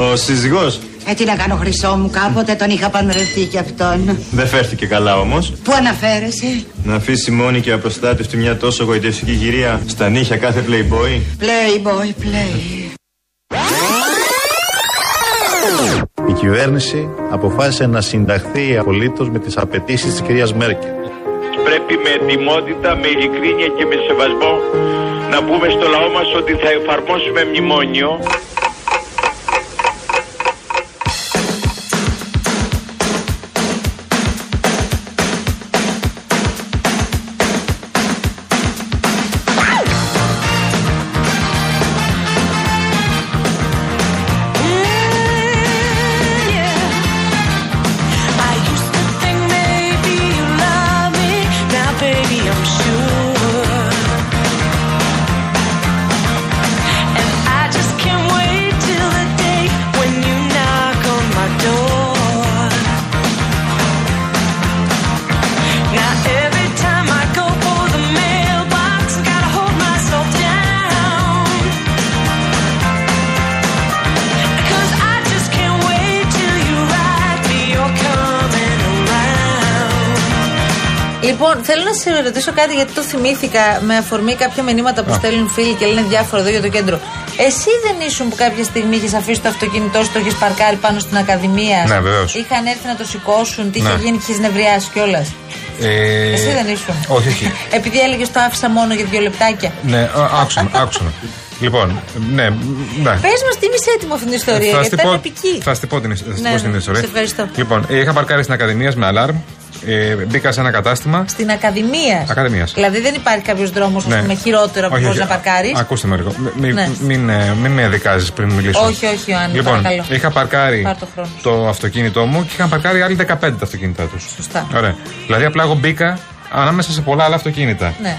Ο σύζυγος; Ε, τι να κάνω χρυσό μου, κάποτε τον είχα παντρευτεί κι αυτόν. δεν φέρθηκε καλά όμως. Πού αναφέρεσαι, Να αφήσει μόνη και απροστάτευτη μια τόσο γοητευτική κυρία στα νύχια κάθε playboy. Playboy, play. Η κυβέρνηση αποφάσισε να συνταχθεί απολύτως με τις απαιτήσεις της κυρίας Μέρκελ. Πρέπει με ετοιμότητα, με ειλικρίνεια και με σεβασμό να πούμε στο λαό μας ότι θα εφαρμόσουμε μνημόνιο Λοιπόν, θέλω να σε ρωτήσω κάτι γιατί το θυμήθηκα με αφορμή κάποια μηνύματα που στέλνουν φίλοι και λένε διάφορα εδώ για το κέντρο. Εσύ δεν ήσουν που κάποια στιγμή είχες αφήσει το αυτοκίνητό σου, το είχε παρκάρει πάνω στην Ακαδημία; Ναι, βεβαίως. Είχαν έρθει να το σηκώσουν, τι είχε Ναι. γίνει και είχες νευριάσει κιόλας; Ε, Εσύ δεν ήσουν. Όχι, όχι. Επειδή έλεγες το άφησα μόνο για δύο λεπτάκια. Ναι, α, άκουσα με, άκουσα με. Λοιπόν, ναι, μ, ναι. Πες μας τι είσαι έτοιμο αυτή την ιστορία, Θα γιατί στην ήταν πω- επική. Θα σου την πω την, θα σου την Ναι, πω στην ναι, ιστορία. σε ευχαριστώ. Λοιπόν, ε, είχα παρκάρει στην Ακαδημία με αλάρμ. Ε, μπήκα σε ένα κατάστημα. Στην Ακαδημία. Ακαδημίας. Δηλαδή δεν υπάρχει κάποιος δρόμος Ναι. με χειρότερο από Όχι, πώς όχι, να α- παρκάρεις. Ακούστε με λίγο. Μη- Μην, Ναι. μην, ε, μην με δικάζει πριν μιλήσω. Όχι, όχι, Ιωάννη, Λοιπόν, παρακαλώ. είχα παρκάρει Πάρ' το χρόνο σου. το αυτοκίνητό μου και είχαν παρκάρει άλλοι 15 τα αυτοκίνητά τους. Σωστά. Ωραία. Δηλαδή απλά εγώ μπήκα ανάμεσα σε πολλά άλλα αυτοκίνητα. Ναι.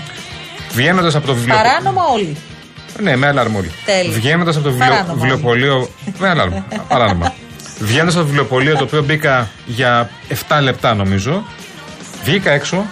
Βγαίνοντας από το βιβλίο. Παράνομα όλοι. Ναι, με αλάρμ όλοι. Τέλεια. Βγαίνοντας από το βιβλιο... Παράνομα βιβλιοπωλείο. με αλάρμ. Παράνομα. Βγαίνοντα από το βιβλιοπωλείο το οποίο μπήκα για 7 λεπτά νομίζω. Βγήκα έξω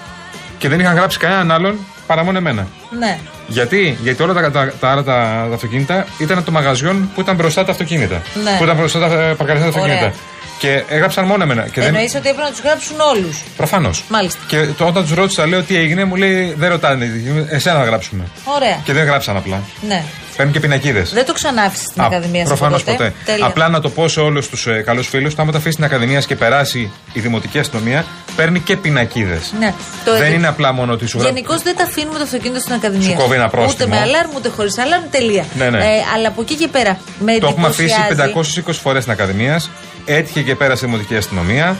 και δεν είχαν γράψει κανέναν άλλον παρά μόνο εμένα. Ναι. Γιατί, Γιατί όλα τα, τα, τα άλλα τα, τα αυτοκίνητα ήταν από το μαγαζιόν που ήταν μπροστά τα αυτοκίνητα. Ναι. Που ήταν μπροστά τα ε, παρκαρισμένα τα Ωραία. αυτοκίνητα. Και έγραψαν μόνο εμένα. Και δεν... Εννοείς ότι έπρεπε να τους γράψουν όλους. Προφανώς. Μάλιστα. Και το, όταν τους ρώτησα, λέω τι έγινε, μου λέει δεν ρωτάνε. Εσένα θα γράψουμε. Ωραία. Και δεν γράψαν απλά. Ναι. Παίρνουν και πινακίδες. Δεν το ξανάφησες στην Ακαδημία σας Προφανώς ποτέ. ποτέ. Τέλεια. Απλά να το πω σε όλους τους ε, καλούς φίλους, άμα το αφήσεις στην Ακαδημία και περάσει η δημοτική αστυνομία, παίρνει και πινακίδες. Ναι. Το Δεν είναι απλά μόνο ότι σου γράφει. Γενικώς δεν τα αφήνουμε το αυτοκίνητο στην Ακαδημία. Σου κόβει ένα Ούτε πρόστιμο. με αλάρμ, ούτε χωρίς αλάρμ, τελεία. Ναι, ναι. Ε, αλλά από εκεί και πέρα. Με Το έχουμε αφήσει εντυπωσιάζει- 520 φορές στην Ακαδημία. Έτυχε και πέρασε η δημοτική αστυνομία.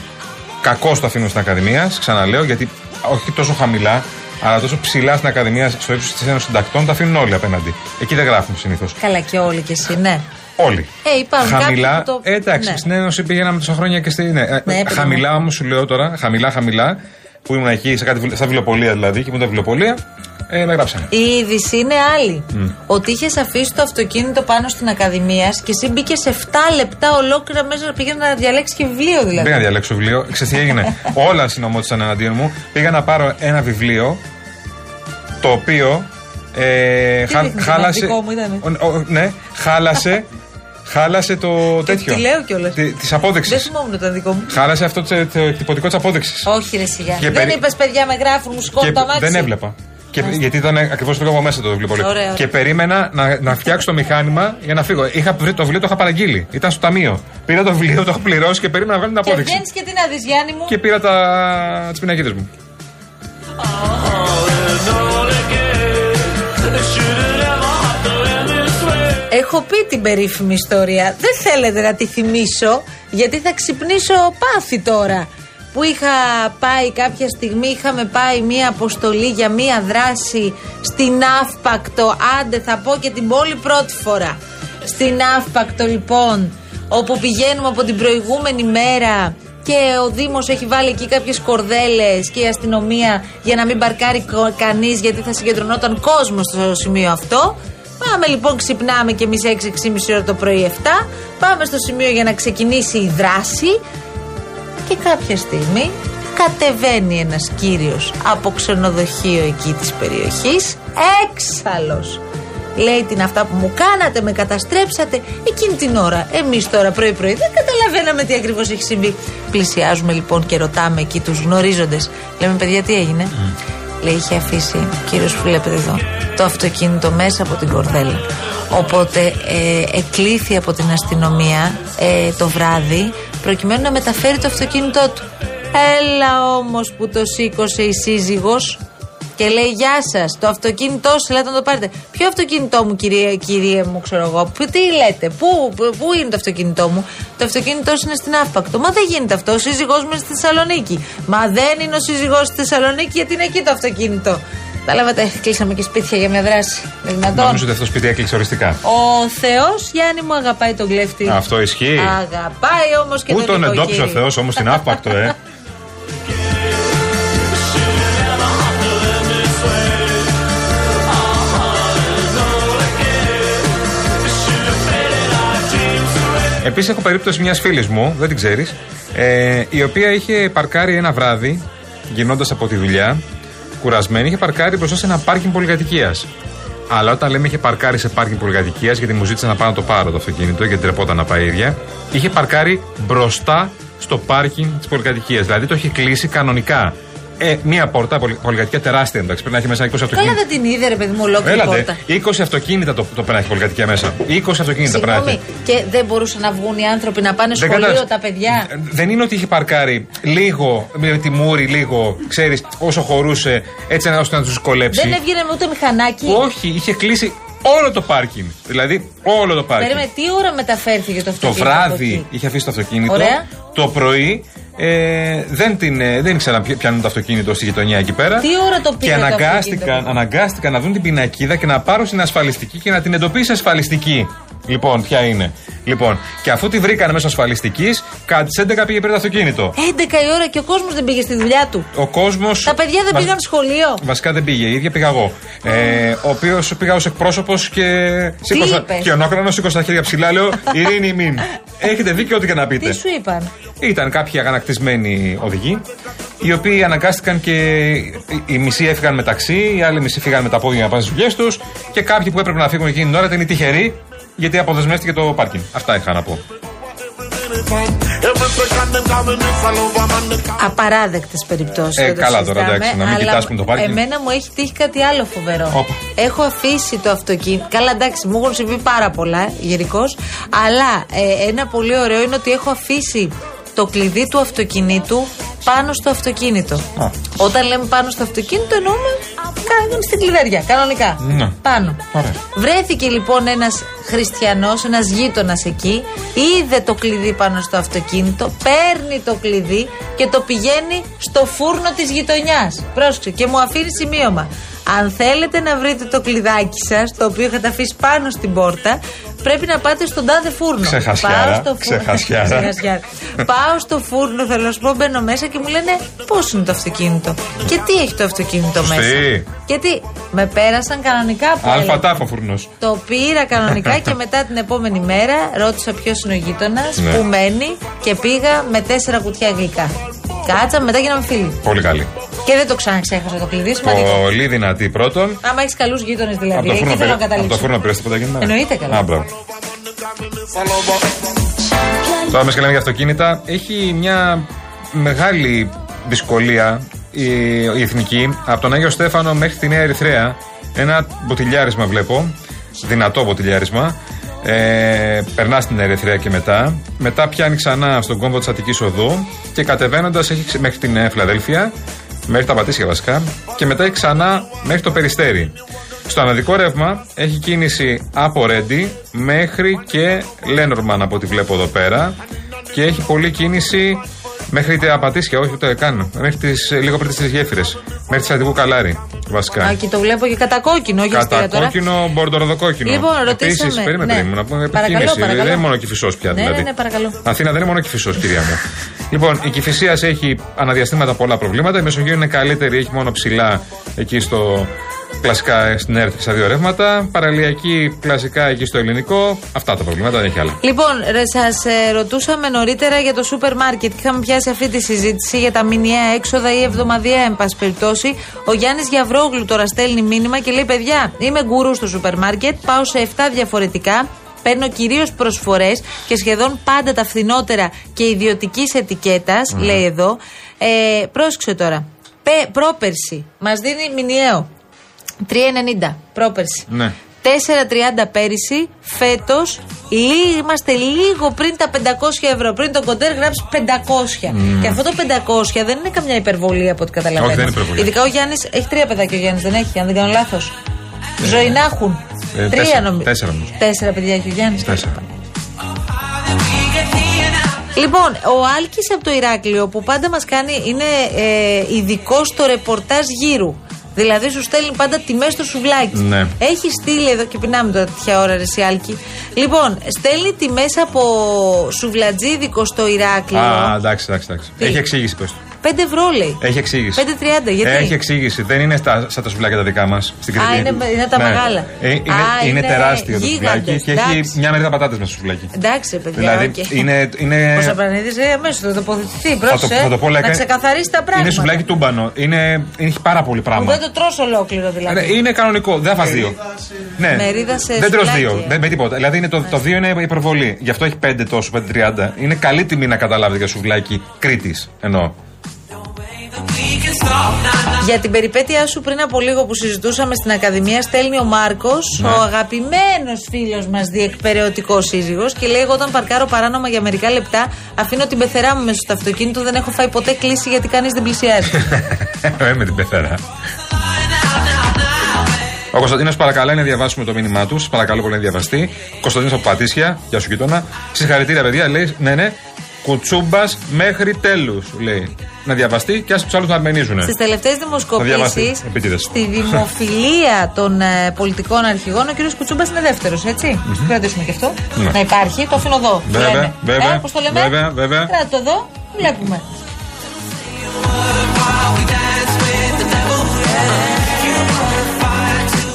Κακώς το αφήνουν στην Ακαδημία, ξαναλέω, γιατί όχι τόσο χαμηλά, αλλά τόσο ψηλά στην Ακαδημία, στο ύψος της Ένωσης Συντακτών, τα αφήνουν όλοι απέναντι. Εκεί δεν γράφουν συνήθως. Καλά και όλοι κι εσύ, ναι. Όλοι. Ε, υπάρχουν χαμηλά. κάποιοι που το- Ε, εντάξει, ναι. στην Ένωση πήγαιναμε τόσα χρόνια και στη. Ναι, ε, Ναι, παιδί χαμηλά όμως σου λέω τώρα, χαμηλά, χαμηλά, που ήμουν εκεί, σε κάτι, βιλ- στα βιβλιοπολία δηλαδή, και ήμουν τα βιβλιοπολία, ε, με γράψανε. Η είδηση είναι άλλη. Ότι είχες αφήσει το αυτοκίνητο πάνω στην Ακαδημία και εσύ μπήκες σε 7 λεπτά ολόκληρα μέσα. Πήγε να διαλέξεις και βιβλίο δηλαδή. Πήγα να διαλέξω βιβλίο. Ξέρεις τι έγινε; Όλα συνομώτησαν εναντίον μου. Πήγα να πάρω ένα βιβλίο το οποίο ε, Τι χα- δείχνεις, χάλασε. δικό μου ήτανε; Ο- ο- ναι, χάλασε. χάλασε το τέτοιο. τι λέω κιόλας. Τη απόδειξη. Δεν θυμόμουν ότι ήταν δικό μου. Χάλασε αυτό το, το εκτυπωτικό τη απόδειξη. Όχι, ρε σιγά. Και Δεν περί- είπε παιδιά με γράφουν, μου σηκώνουν Και το αμάξι. δεν έβλεπα. Και, γιατί ήταν ακριβώ το από μέσα το βιβλίο. πολύ. Ωραία, ωραία. Και περίμενα να, να φτιάξω το μηχάνημα για να φύγω. Είχα, βρει- το βιβλίο το είχα παραγγείλει. Ήταν στο ταμείο. Πήρα το βιβλίο, το έχω πληρώσει και περίμενα να βγάλω την Και απόδειξη. βγαίνει και τι να δει, Γιάννη μου. Και πήρα τα... τι πινακίδε μου. Έχω πει την περίφημη ιστορία. Δεν θέλετε να τη θυμίσω, γιατί θα ξυπνήσω πάθη τώρα. Που είχα πάει κάποια στιγμή, είχαμε πάει μία αποστολή για μία δράση στην Αύπακτο. Άντε, θα πω και την πόλη πρώτη φορά. Στην Αύπακτο, λοιπόν, όπου πηγαίνουμε από την προηγούμενη μέρα και ο Δήμος έχει βάλει εκεί κάποιες κορδέλες και η αστυνομία για να μην παρκάρει κο- κανείς γιατί θα συγκεντρωνόταν κόσμος στο σημείο αυτό. Πάμε λοιπόν, ξυπνάμε και εμείς 6-6,5 ώρα το πρωί 7. Πάμε στο σημείο για να ξεκινήσει η δράση. Και κάποια στιγμή κατεβαίνει ένας κύριος από ξενοδοχείο εκεί της περιοχής, έξαλλος, Λέει την αυτά που μου κάνατε, με καταστρέψατε. Εκείνη την ώρα, εμείς τώρα πρωί-πρωί δεν καταλαβαίναμε τι ακριβώς έχει συμβεί. Πλησιάζουμε λοιπόν και ρωτάμε εκεί τους γνωρίζοντες. Λέμε, παιδιά, τι έγινε; Λέει, είχε αφήσει ο κύριος που βλέπετε εδώ το αυτοκίνητο μέσα από την κορδέλα. Οπότε ε, εκλήθη από την αστυνομία ε, το βράδυ προκειμένου να μεταφέρει το αυτοκίνητό του. Έλα όμως που το σήκωσε η σύζυγος και λέει Γεια σας, το αυτοκίνητό σας, λέτε να το πάρετε. Ποιο αυτοκίνητό μου, κύριε, κύριε μου, ξέρω εγώ. Που- Τι λέτε, πού, πού είναι το αυτοκίνητό μου; Το αυτοκίνητό σου είναι στην Αύπακτο. Μα δεν γίνεται αυτό. Ο σύζυγός μου είναι στη Θεσσαλονίκη. Μα δεν είναι ο σύζυγός στη Θεσσαλονίκη γιατί είναι εκεί το αυτοκίνητο. Καταλάβατε, κλείσαμε και σπίτια για μια δράση. Είναι δυνατόν. Νομίζω ότι αυτό το σπίτι έκλεισε οριστικά. Ο Θεός Γιάννη μου αγαπάει τον κλέφτη. Αυτό ισχύει. Αγαπάει όμως και Πού τον τον εντόπισε ο νοικοκύρη. Θεός όμως την άφπακτο, ε; Επίσης, έχω περίπτωση μιας φίλης μου, δεν την ξέρεις, ε, η οποία είχε παρκάρει ένα βράδυ, γυρνώντας από τη δουλειά, κουρασμένη, είχε παρκάρει μπροστά σε ένα πάρκινγκ πολυκατοικίας. Αλλά όταν λέμε είχε παρκάρει σε πάρκινγκ πολυκατοικίας, γιατί μου ζήτησε να πάω να το πάρω το αυτοκίνητο, γιατί τρεπόταν να πάει ίδια, είχε παρκάρει μπροστά στο πάρκινγκ της πολυκατοικίας. Δηλαδή το είχε κλείσει κανονικά. Ε, μία πόρτα, πολυ, πολυκατοικία τεράστια εντάξει, πρέπει να έχει μέσα 20 Καλά αυτοκίνητα. δεν την είδε, ρε παιδί μου, ολόκληρη Έλατε, πόρτα. 20 αυτοκίνητα το, το πρέπει να έχει πολυκατοικία μέσα. 20 αυτοκίνητα πρέπει να έχει. Συγγνώμη, και δεν μπορούσαν να βγουν οι άνθρωποι να πάνε Δεν σχολείο κατάλαβες. τα παιδιά. Ε, Δεν είναι ότι είχε παρκάρει λίγο με τη μούρη, λίγο, ξέρεις, όσο χωρούσε, έτσι ώστε να τους δυσκολέψει. Δεν έβγαινε με ούτε μηχανάκι. Όχι, είχε κλείσει όλο το πάρκινγκ. Δηλαδή, όλο το πάρκινγκ. Περίμενε, τι ώρα μεταφέρθηκε το Το αυτοκίνητο. από βράδυ εκεί; είχε αφήσει το αυτοκίνητο. Ωραία. Το πρωί ε, δεν, την, ε, δεν ήξερα ποιο- πιάνουν το αυτοκίνητο στη γειτονιά εκεί πέρα. Τι ώρα το πήρε Και το αναγκάστηκαν, αυτοκίνητο; αναγκάστηκαν να δουν την πινακίδα και να πάρουν στην ασφαλιστική και να την εντοπίσει ασφαλιστική. Λοιπόν, ποια είναι. Λοιπόν, και αφού τη βρήκανε μέσω ασφαλιστικής, κάτι τι 11 πήγε πήρε το αυτοκίνητο. 11 η ώρα και ο κόσμος δεν πήγε στη δουλειά του. Ο κόσμος. Τα παιδιά δεν πήγαν σχολείο. Βασικά δεν πήγε, η ίδια πήγα εγώ. Ε, ο οποίος πήγα ως εκπρόσωπος και. σήκωσα- είπες; Και ο Νόκρανο σήκωσε τα χέρια ψηλά, λέω Ειρήνη μην. Έχετε δίκιο, ό,τι και να πείτε. Τι σου είπαν; Ήταν κάποιοι αγανακτισμένοι οδηγοί, οι οποίοι αναγκάστηκαν και οι- οι μισοί έφυγαν με ταξί, οι άλλοι μισοί φύγαν με τα πόδια για να πάνε στις δουλειές τους και κάποιοι που έπρεπε να φύγουν εκείνη την ώρα ήταν οι τυχεροί γιατί αποδεσμεύτηκε το πάρκινγκ. Αυτά είχα να πω. Απαράδεκτες περιπτώσεις. Ε, καλά τώρα, εντάξει, να μην κοιτάς που είναι το πάρκινγκ. Εμένα μου έχει τύχει κάτι άλλο φοβερό. Όπα. Έχω αφήσει το αυτοκίνητο. Καλά, εντάξει, μου έχουν συμβεί πάρα πολλά γενικώς. Αλλά ε, ένα πολύ ωραίο είναι ότι έχω αφήσει το κλειδί του αυτοκινήτου πάνω στο αυτοκίνητο. Α. Όταν λέμε πάνω στο αυτοκίνητο, εννοούμε κα- στην κλειδαριά, κανονικά. Ναι. Πάνω. Ωραία. Βρέθηκε λοιπόν ένας χριστιανός, ένας γείτονας εκεί, είδε το κλειδί πάνω στο αυτοκίνητο, παίρνει το κλειδί και το πηγαίνει στο φούρνο της γειτονιάς. Πρόσεξε και μου αφήνει σημείωμα. Αν θέλετε να βρείτε το κλειδάκι σας, το οποίο είχατε αφήσει πάνω στην πόρτα, πρέπει να πάτε στον τάδε φούρνο. Ξεχασιάρα, Πάω στο φούρνο. ξεχασιάρα. Ξεχασιάρα. Πάω στο φούρνο, θέλω να σου πω, μπαίνω μέσα και μου λένε πώς είναι το αυτοκίνητο; Και τι έχει το αυτοκίνητο Σωστή. μέσα; Και τι, με πέρασαν κανονικά από έλεγχο. Αλφα τάφο φουρνό. Το πήρα κανονικά και μετά την επόμενη μέρα ρώτησα ποιος είναι ο γείτονας, Ναι. που μένει και πήγα με τέσσερα κουτιά γλυκά. Κάτσα, μετά γίναμε φίλοι. Πολύ καλή. Και δεν το ξαναξέχασα το κλειδί, σημαντικό. Πολύ δυνατή πρώτον. Άμα έχεις καλούς γείτονες δηλαδή. Από το εκεί φούρνο θέλω να πήρε- από το καταλήξω. φούρνο πήρες τίποτα εκείνη. Εννοείται καλά. Α, μπράβο. Τώρα μας και λέμε για αυτοκίνητα. Έχει μια μεγάλη δυσκολία η, η εθνική από τον Άγιο Στέφανο μέχρι τη Νέα Ερυθρέα. Ένα μποτιλιάρισμα βλέπω. Δυνατό μποτιλιάρισμα. Ε, περνάς στην Ερυθρέα και μετά. Μετά πιάνει ξανά στον κόμβο της Αττικής Οδού και κατεβαίνοντας έχει ξε- μέχρι την ε, Φιλαδέλφια, μέχρι τα Πατήσια βασικά, και μετά έχει ξανά μέχρι το Περιστέρι. Στο αναδικό ρεύμα έχει κίνηση από Ρέντι μέχρι και Λένορμαν από ό,τι βλέπω εδώ πέρα. Και έχει πολλή κίνηση μέχρι τα Πατήσια, όχι ούτε καν. Μέχρι τις, λίγο πριν τις γέφυρες. Μέχρι τη Αττικού Καλάρη, βασικά. Α, και το βλέπω και κατά κόκκινο, όχι Κατά αστεία τώρα. κόκκινο, μπορντοροδοκόκκινο. Λοιπόν, ρωτήσαμε- Επίσης, περίμενε, ναι. περίμενε, να πούμε Παρακαλώ, επικίνηση. παρακαλώ. Δεν είναι μόνο κυφισός πια Ναι, δηλαδή. ναι, ναι, παρακαλώ. Αθήνα δεν είναι μόνο κυφισός, κυρία μου. λοιπόν, η Κυφυσίας έχει αναδιαστήματα πολλά προβλήματα. Η Μεσογείο είναι καλύτερη, έχει μόνο ψηλά εκεί στο Κλασικά στην ΕΡΤ και στα δύο ρεύματα. Παραλιακή κλασικά εκεί στο ελληνικό. Αυτά τα προβλήματα, δεν έχει άλλα. Λοιπόν, σας ρωτούσαμε νωρίτερα για το σούπερ μάρκετ. Είχαμε πιάσει αυτή τη συζήτηση για τα μηνιαία έξοδα ή εβδομαδιαία, εν πάση περιπτώσει. Ο Γιάννης Γιαβρόγλου τώρα στέλνει μήνυμα και λέει: Παιδιά, είμαι γκουρού στο σούπερ μάρκετ. Πάω σε 7 διαφορετικά. Παίρνω κυρίως προσφορές και σχεδόν πάντα τα φθηνότερα και ιδιωτικής ετικέτας, λέει εδώ. Ε, πρόσεξε τώρα. Πε, πρόπερση μας δίνει μηνιαίο 3,90 πρόπερση. Ναι. 4,30 πέρυσι, φέτος είμαστε λίγο πριν τα 500 ευρώ. Πριν το κοντέρ γράψει 500. Και αυτό το 500 δεν είναι καμιά υπερβολή από ό,τι καταλαβαίνω. Όχι, δεν είναι υπερβολή. Ειδικά ο Γιάννη έχει τρία παιδάκια. Ο Γιάννης δεν έχει, αν δεν κάνω λάθος. Ζωή να έχουν. Ε, τρία τέσσερα- νομίζω. τέσσερα νομίζω. Τέσσερα παιδιά έχει ο Γιάννης. Τέσσερα. Λοιπόν, ο Άλκης από το Ηράκλειο που πάντα μας κάνει είναι ε, ειδικός στο ρεπορτάζ γύρου. Δηλαδή σου στέλνει πάντα τιμέ στο σουβλάκι. Ναι. Έχει στείλει εδώ και πεινάμε τώρα τέτοια ώρα, ρε εσύ, Άλκη. Λοιπόν, στέλνει τιμέ από σουβλατζίδικο στο Ηράκλειο. Α, εντάξει, εντάξει. εντάξει. Τι; Έχει εξήγηση, πες του. 5 ευρώ λέει. Έχει εξήγηση. 5,30 γιατί; Έχει εξήγηση. Δεν είναι στα, σαν τα σουβλάκια τα δικά μας στην Κρήτη. Α, είναι- είναι τα μεγάλα. Ε, είναι, Α, είναι είναι τεράστιο το γίγαντες, σουβλάκι και εντάξει. έχει μια μερίδα πατάτες μέσα στο σουβλάκι. Εντάξει, ρε παιδιά. Δηλαδή οκ. είναι. είναι Ο Σαπρανίδη ε, αμέσως θα τοποθετηθεί. θα το, Πρόσεχε. θα το πω, να λέει, ξεκαθαρίσει τα πράγματα. Είναι σουβλάκι τούμπανο. Είναι, έχει πάρα πολύ Που πράγμα. δεν το τρως ολόκληρο δηλαδή. Ναι, Είναι κανονικό, δεν θα φας δύο. Ναι. Μερίδα σε δεν τρως σουβλάκι, δύο, ε. δεν, με τίποτα. Δηλαδή είναι το, το δύο είναι υπερβολή. Γι' αυτό έχει πέντε τόσο, 5,30. Είναι καλή τιμή να καταλάβετε για σουβλάκι Κρήτης. Εννοώ. Για την περιπέτειά σου πριν από λίγο που συζητούσαμε στην Ακαδημία, στέλνει ο Μάρκος, Ναι. ο αγαπημένος φίλος μας διεκπαιρεωτικός σύζυγος, και λέει: Εγώ όταν παρκάρω παράνομα για μερικά λεπτά, αφήνω την πεθερά μου μέσα στο αυτοκίνητο, δεν έχω φάει ποτέ κλίση γιατί κανείς δεν πλησιάζει. Ε, με την πεθερά. Ο Κωνσταντίνος παρακαλάει να διαβάσουμε το μήνυμά του. Σας Παρακαλώ πολύ να διαβαστεί. Κωνσταντίνος από Πατήσια, γεια σου γείτονα. Συγχαρητήρια, παιδιά. Λέει, ναι, ναι. Κουτσούμπας μέχρι τέλους. Λέει. Να διαβαστεί και άσε τους άλλους να αρμενίζουν. Στις τελευταίες δημοσκοπήσεις, διαβάσει, επίτηδες. στη δημοφιλία των ε, πολιτικών αρχηγών, ο κ. Κουτσούμπας είναι δεύτερος, έτσι. Mm-hmm. Κρατήσουμε και αυτό. Ναι. Να υπάρχει, το αφήνω εδώ. που Βέβαια, λέμε. βέβαια, Ε, πώς το λέμε; βέβαια, βέβαια. Κράτα το εδώ, βλέπουμε.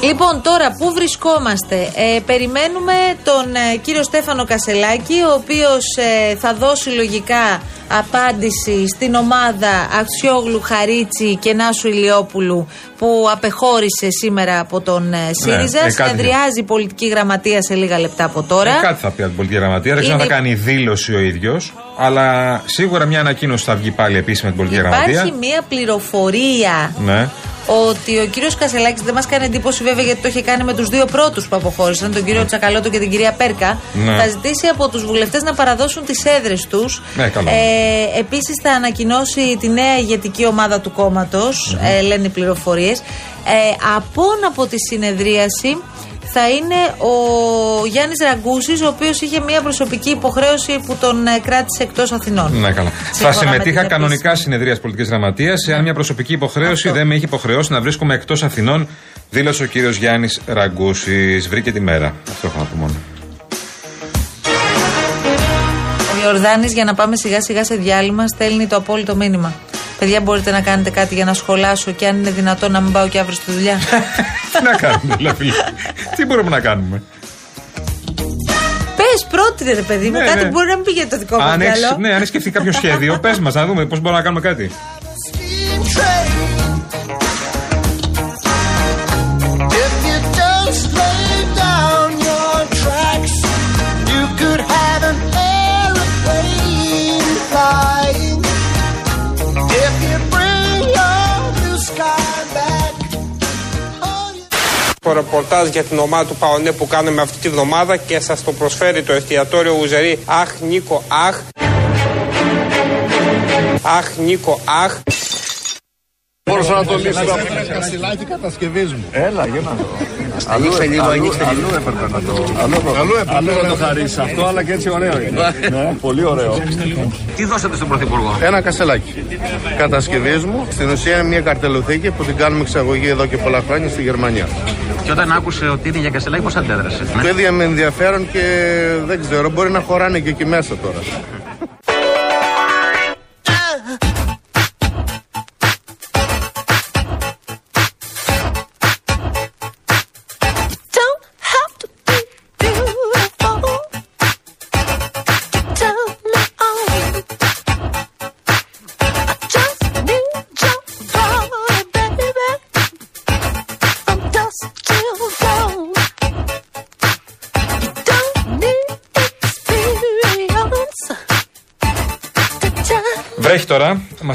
Λοιπόν, τώρα πού βρισκόμαστε; Ε, περιμένουμε τον ε, κύριο Στέφανο Κασελάκη, ο οποίος ε, θα δώσει λογικά απάντηση στην ομάδα Αξιόγλου Χαρίτσι και Νάσου Ηλιόπουλου που απεχώρησε σήμερα από τον ε, ΣΥΡΙΖΑ. ε, κάτι Συνεδριάζει η πολιτική γραμματεία σε λίγα λεπτά από τώρα. Ε, κάτι θα πει από την πολιτική γραμματεία. Δεν ξέρω αν θα Είναι- κάνει δήλωση ο ίδιος. Αλλά σίγουρα μια ανακοίνωση θα βγει πάλι επίσημα από την πολιτική Υπάρχει γραμματεία. μία πληροφορία Ναι. Ότι ο κύριος Κασελάκης δεν μας κάνει εντύπωση βέβαια γιατί το είχε κάνει με τους δύο πρώτους που αποχώρησαν, τον κύριο Τσακαλώτο και την κυρία Πέρκα. Ναι. Θα ζητήσει από τους βουλευτές να παραδώσουν τις έδρες τους. Ναι, καλό. Ε, Επίσης θα ανακοινώσει τη νέα ηγετική ομάδα του κομματο ε, λένε οι πληροφορίες. Ε, απόν από τη συνεδρίαση θα είναι ο Γιάννης Ραγκούσης ο οποίος είχε μια προσωπική υποχρέωση που τον ε, κράτησε εκτός Αθηνών. Ναι, καλά. Σύμφωνα θα με συμμετείχα τις κανονικά επίσημες. συνεδρία πολιτικής γραμματείας. Εάν μια προσωπική υποχρέωση Αυτό. δεν με έχει υποχρεώσει να βρίσκομαι εκτός Αθηνών, δήλωσε ο κύριος Γιάννης Ραγκούσης. Βρήκε τη μέρα. Αυτό έχω να πω μόνο. Ο Ιορδάνης για να πάμε σιγά σιγά σε διάλειμμα στέλνει το απόλυτο μήνυμα. Παιδιά, μπορείτε να κάνετε κάτι για να σχολάσω και αν είναι δυνατόν να μην πάω και αύριο στη δουλειά. Τι να κάνουμε, δηλαδή, φίλε. Τι μπορούμε να κάνουμε; Πες πρώτη, ρε παιδί μου, Ναι, κάτι ναι. που μπορεί να μην πήγε το δικό μου Αν έχεις, μυαλό. ναι, αν έχεις σκεφτεί κάποιο σχέδιο, πες μας να δούμε πώς μπορούμε να κάνουμε κάτι. Το ρεπορτάζ για την ομάδα του Παονέ που κάναμε αυτή τη βδομάδα και σας το προσφέρει το εστιατόριο Ουζερή. Αχ Νίκο Αχ. Αχ Νίκο Αχ Μπορούσα να το λύσω. Κασιλάκι κατασκευής μου. Έλα, για να δω. Ανοίξτε λίγο, ανοίξτε λίγο. Αλλού έπρεπε να το. Αλλού έπρεπε να το χαρίσεις αυτό, αλλά και έτσι ωραίο είναι. Ναι, πολύ ωραίο. Τι δώσατε στον Πρωθυπουργό; Ένα κασελάκι. Κατασκευής μου. Στην ουσία είναι μια καρτελοθήκη που την κάνουμε εξαγωγή εδώ και πολλά χρόνια στη Γερμανία. Και όταν άκουσε ότι είναι για Κασελάκη, πώς αντέδρασε; Το ίδιο με ενδιαφέρον και δεν ξέρω, μπορεί να χωράνε και εκεί μέσα τώρα.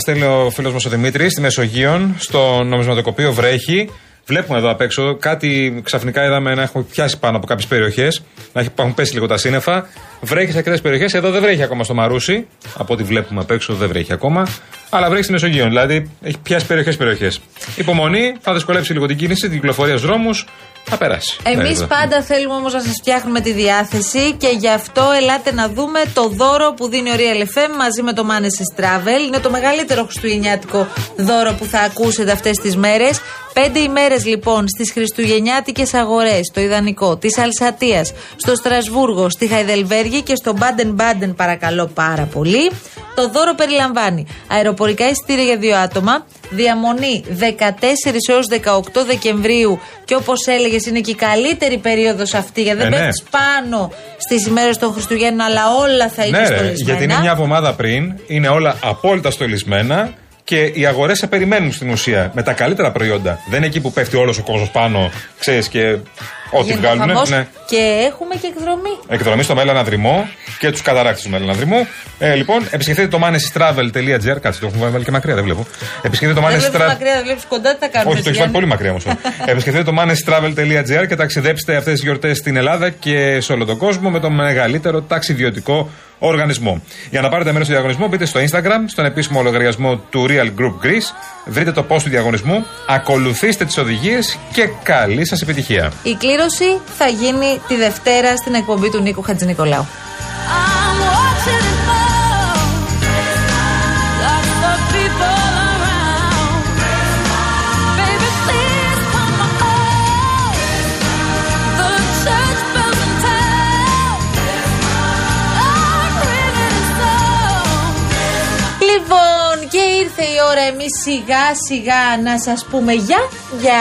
Στέλνει ο φίλος μας ο Δημήτρης στη Μεσογείων. Στο νομισματοκοπείο βρέχει. Βλέπουμε εδώ απ' έξω κάτι ξαφνικά είδαμε να έχουμε πιάσει πάνω από κάποιες περιοχές. Να έχει- έχουν πέσει λίγο τα σύννεφα. Βρέχει σε αρκετές περιοχές. Εδώ δεν βρέχει ακόμα στο Μαρούσι. Από ό,τι βλέπουμε απ' έξω δεν βρέχει ακόμα. Αλλά βρέχει στη Μεσογείων. Δηλαδή έχει πιάσει περιοχές περιοχές. Υπομονή, θα δυσκολέψει λίγο την κίνηση, την κυκλοφορία στους δρόμους. Θα περάσει. Εμείς Δεν είναι πάντα θέλουμε όμως να σας φτιάχνουμε τη διάθεση και γι' αυτό ελάτε να δούμε το δώρο που δίνει ο Real FM μαζί με το Manes Travel. Είναι το μεγαλύτερο χριστουγεννιάτικο δώρο που θα ακούσετε αυτές τις μέρες. Πέντε ημέρες λοιπόν στις Χριστουγεννιάτικες αγορές, το ιδανικό, της Αλσατίας, στο Στρασβούργο, στη Χαϊδελβέργη και στο Μπάντεν Μπάντεν, παρακαλώ πάρα πολύ. Το δώρο περιλαμβάνει αεροπορικά εισιτήρια για δύο άτομα, διαμονή 14 έως 18 Δεκεμβρίου και όπως έλεγες είναι και η καλύτερη περίοδος αυτή γιατί δεν Ε, ναι. πέφτεις πάνω στις ημέρες των Χριστουγέννων αλλά όλα θα είναι Ναι, ρε, στολισμένα. γιατί είναι μια εβδομάδα πριν, είναι όλα απόλυτα στολισμένα και οι αγορές σε περιμένουν στην ουσία με τα καλύτερα προϊόντα. Δεν είναι εκεί που πέφτει όλος ο κόσμος πάνω, ξέρεις και ό,τι Γίνεται βγάλουν. χαμός Ναι. Και έχουμε και εκδρομή. Εκδρομή στο Μέλλον Αδρυμό και τους καταράκτε του Μέλλον Αδρυμού. Ε, λοιπόν, επισκεφτείτε το manesystravel.gr. Κάτσε, το έχουμε βάλει και μακριά, δεν βλέπω. Επισκεφτείτε το Δεν βλέπεις manesystravel. μακριά, δεν βλέπεις κοντά, τι θα κάνουμε. Όχι, το έχεις Γιάννη; βάλει πολύ μακριά όμως. Επισκεφτείτε το manesystravel.gr και ταξιδέψτε αυτές τις γιορτές στην Ελλάδα και σε όλο τον κόσμο με το μεγαλύτερο ταξιδιωτικό οργανισμό. Για να πάρετε μέρος στο διαγωνισμό, μπείτε στο Instagram, στον επίσημο λογαριασμό του Real Group Greece, βρείτε το post του διαγωνισμού, ακολουθήστε τις οδηγίες και καλή σας επιτυχία. Η θα γίνει τη Δευτέρα στην εκπομπή του Νίκου Χατζηνικολάου. Λοιπόν, και ήρθε η ώρα εμείς σιγά σιγά να σας πούμε γεια για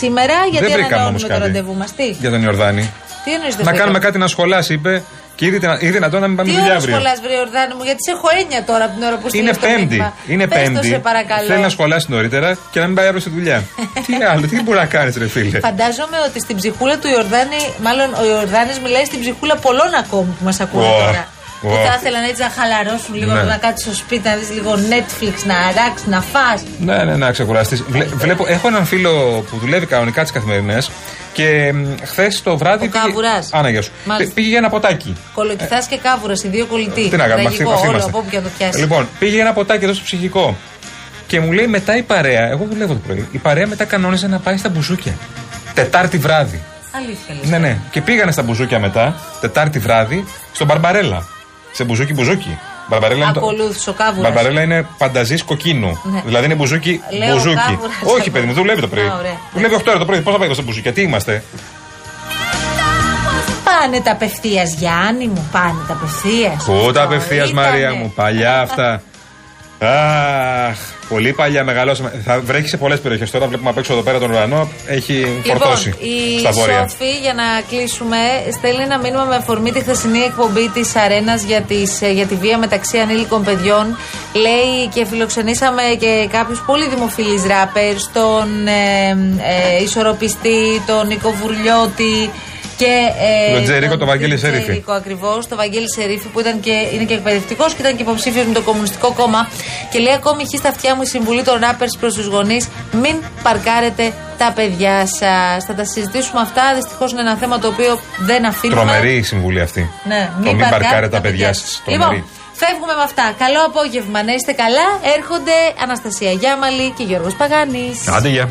σήμερα. Γιατί δεν βρήκαμε όμως ανανεώνουμε το κάτι. ραντεβού μας. Τι, Για τον Ιορδάνη. τι εννοείς Να κάνουμε κάτι να σχολάσει, είπε. Και ήδη, ήδη δυνατόν να μην πάμε Τι δουλειά ώρα αύριο. σχολάς βρε Ορδάνη μου, γιατί σε έχω έννοια τώρα από την ώρα που Είναι στείλες το πέμπτη. μήνυμα. Είναι Πες το, πέμπτη. σε παρακαλώ. Θέλει να σχολάσει νωρίτερα και να μην πάει αύριο στη δουλειά. τι άλλο, τι μπορεί να κάνει, ρε φίλε. Φαντάζομαι ότι στην ψυχούλα του Ιορδάνη, μάλλον ο Ιορδάνης μιλάει στην ψυχούλα πολλών ακόμη που μας ακούνε Ω, τώρα. Ω. Που θα ήθελαν έτσι να χαλαρώσουν λίγο, Ναι. να κάτσει στο σπίτι, να δεις λίγο Netflix, να αράξει, να φας. Ναι, ναι, να ξεκουραστείς. Βλέπω, έχω έναν φίλο που δουλεύει κανονικά τις καθημερινές και χθες το βράδυ. Ο Κάβουρας. Άνα, γεια σου. Μάλιστα. Πή- Πήγε για ένα ποτάκι. Κολοκυθάς και κάβουρας, οι δύο κολλητοί. Τι να κάνουμε, αυτοί, Τραγικό, αυτοί όλο είμαστε. από όπου και να το πιάσεις. Λοιπόν, πήγε για ένα ποτάκι εδώ στο ψυχικό. Και μου λέει μετά η παρέα, εγώ δουλεύω το πρωί, η παρέα μετά κανόνιζε να πάει στα μπουζούκια. Τετάρτη βράδυ. Αλήθεια λες. Ναι, ναι. Και πήγανε στα μπουζούκια μετά, Τετάρτη βράδυ, στον Μπαρμπαρέλα. Σε μπουζούκι μπουζούκι. Μπαρμπαρέλα είναι, το... Ακολούθησε ο κάβουρας. Μπαρμπαρέλα είναι Πανταζή Κοκκίνου. Ναι. Δηλαδή είναι μπουζούκι Λέω μπουζούκι. κάβουρας. Όχι, παιδί μου, δουλεύει το πρωί. Α, ωραία. Δουλεύει 8 ώρα το πρωί. Πώς θα πάει εδώ στα μπουζούκια, τι είμαστε; Πάνε τα απευθείας, Γιάννη μου, πάνε τα απευθείας. Πού τα απευθείας, Μαρία μου, παλιά αυτά. Αχ, πολύ παλιά μεγαλώσαμε. Θα βρέχει σε πολλές περιοχές τώρα. Βλέπουμε απ' έξω εδώ πέρα τον ουρανό. Έχει φορτώσει Λοιπόν, η στα βόρεια. Σόφη, για να κλείσουμε, στέλνει ένα μήνυμα με αφορμή τη χθεσινή εκπομπή της Αρένας για, τις, ε, για τη βία μεταξύ ανήλικων παιδιών. Λέει και φιλοξενήσαμε και κάποιους πολύ δημοφιλείς ράπερ, τον ε, ε, Ισορροπιστή, τον Νίκο Βουρλιώτη. Και, ε, Τον Τζερίκο, τον Βαγγέλη Σερίφη. Τζερίκο ακριβώς, τον Βαγγέλη Σερίφη που ήταν και, είναι και εκπαιδευτικός και ήταν και υποψήφιος με το Κομμουνιστικό Κόμμα. Και λέει ακόμη έχει στα αυτιά μου η συμβουλή των ράπερς προς τους γονείς: μην παρκάρετε τα παιδιά σας. Θα τα συζητήσουμε αυτά. Δυστυχώς είναι ένα θέμα το οποίο δεν αφήνουμε. Τρομερή η συμβουλή αυτή. Ναι, Το μην παρκάρετε τα παιδιά σας. Λοιπόν, φεύγουμε με αυτά. Καλό απόγευμα, να είστε καλά. Έρχονται Αναστασία Γιάμαλη και Γιώργος Παγάνης. Άντε, γεια.